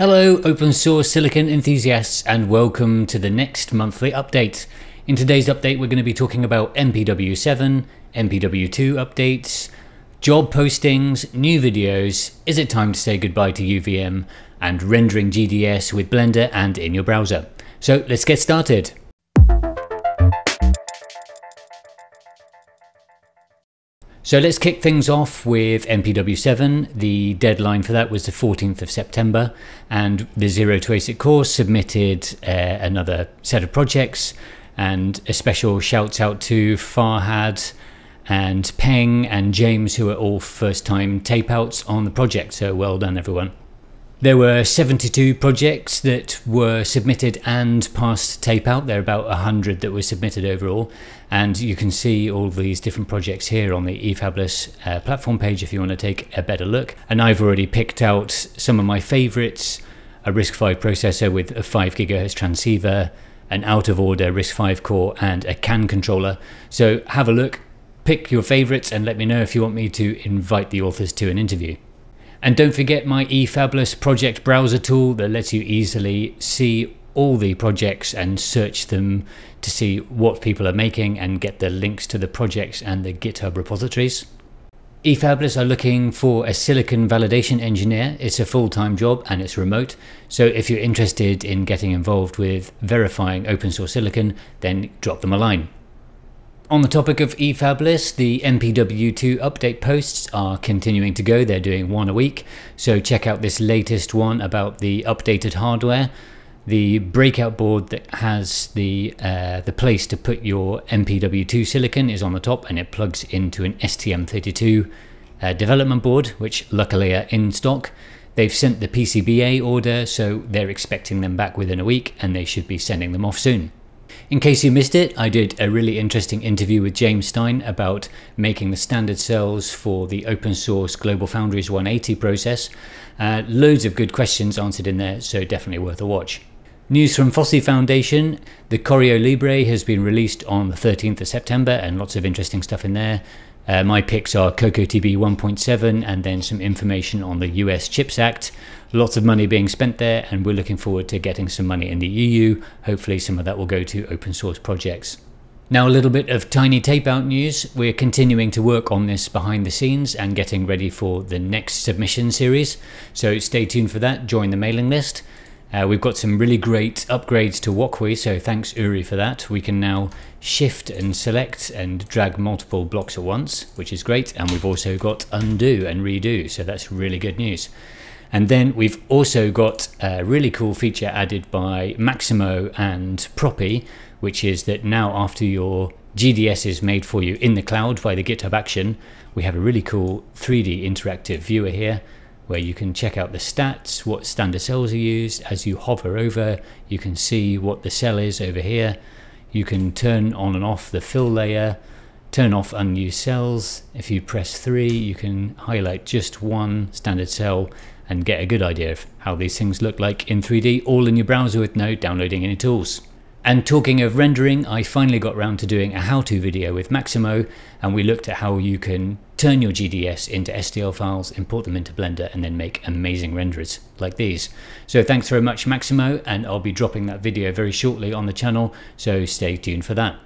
Hello, open source silicon enthusiasts, and welcome to the next monthly update. In today's update, we're going to be talking about MPW7, MPW2 updates, job postings, new videos, is it time to say goodbye to UVM, and rendering GDS with Blender and in your browser. So let's get started. So let's kick things off with MPW7. The deadline for that was the 14th of September, and the Zero to ASIC course submitted uh, another set of projects. And a special shouts out to Farhad and Peng and James, who are all first time tape outs on the project. So well done, everyone. There were 72 projects that were submitted and passed tape out. There are about 100 that were submitted overall. And you can see all these different projects here on the eFabless uh, platform page if you want to take a better look. And I've already picked out some of my favorites a RISC-V processor with a 5 GHz transceiver, an out of order RISC-V core, and a CAN controller. So have a look, pick your favorites, and let me know if you want me to invite the authors to an interview. And don't forget my eFabless project browser tool that lets you easily see all the projects and search them to see what people are making and get the links to the projects and the GitHub repositories. eFabless are looking for a silicon validation engineer. It's a full-time job and it's remote. So if you're interested in getting involved with verifying open source silicon, then drop them a line. On the topic of eFabless, the MPW2 update posts are continuing to go. They're doing one a week. So check out this latest one about the updated hardware. The breakout board that has the uh, the place to put your MPW2 silicon is on the top and it plugs into an STM32 uh, development board, which luckily are in stock. They've sent the PCBA order, so they're expecting them back within a week and they should be sending them off soon. In case you missed it, I did a really interesting interview with James Stine about making the standard cells for the open source Global Foundries 180 process. Uh, loads of good questions answered in there, so definitely worth a watch. News from FOSSi Foundation, the Correo Libre has been released on the 13th of September and lots of interesting stuff in there. Uh, my picks are cocotb 1.7 and then some information on the US CHIPS Act. Lots of money being spent there, and we're looking forward to getting some money in the EU. Hopefully, some of that will go to open source projects. Now, a little bit of tiny tape out news. We're continuing to work on this behind the scenes and getting ready for the next submission series. So stay tuned for that, join the mailing list. Uh, we've got some really great upgrades to Wokwi, so thanks Uri for that. We can now shift and select and drag multiple blocks at once, which is great. And we've also got undo and redo, so that's really good news. And then we've also got a really cool feature added by Maximo and Proppy, which is that now after your GDS is made for you in the cloud by the GitHub action, we have a really cool 3D interactive viewer here where you can check out the stats, what standard cells are used. As you hover over, you can see what the cell is over here. You can turn on and off the fill layer, turn off unused cells. If you press 3, you can highlight just one standard cell and get a good idea of how these things look like in 3D, all in your browser with no downloading any tools. And talking of rendering, I finally got round to doing a how-to video with Maximo, and we looked at how you can turn your GDS into STL files, import them into Blender, and then make amazing renderers like these. So thanks very much Maximo, and I'll be dropping that video very shortly on the channel, so stay tuned for that.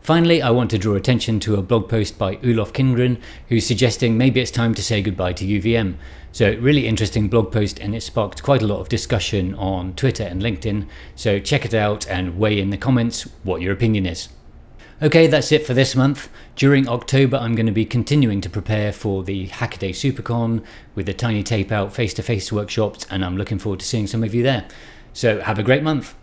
Finally, I want to draw attention to a blog post by Olof Kindgren, who's suggesting maybe it's time to say goodbye to UVM. So really interesting blog post and it sparked quite a lot of discussion on Twitter and LinkedIn. So check it out and weigh in the comments what your opinion is. Okay, that's it for this month. During October, I'm going to be continuing to prepare for the Hackaday SuperCon with the Tiny Tape Out face-to-face -face workshops, and I'm looking forward to seeing some of you there. So have a great month.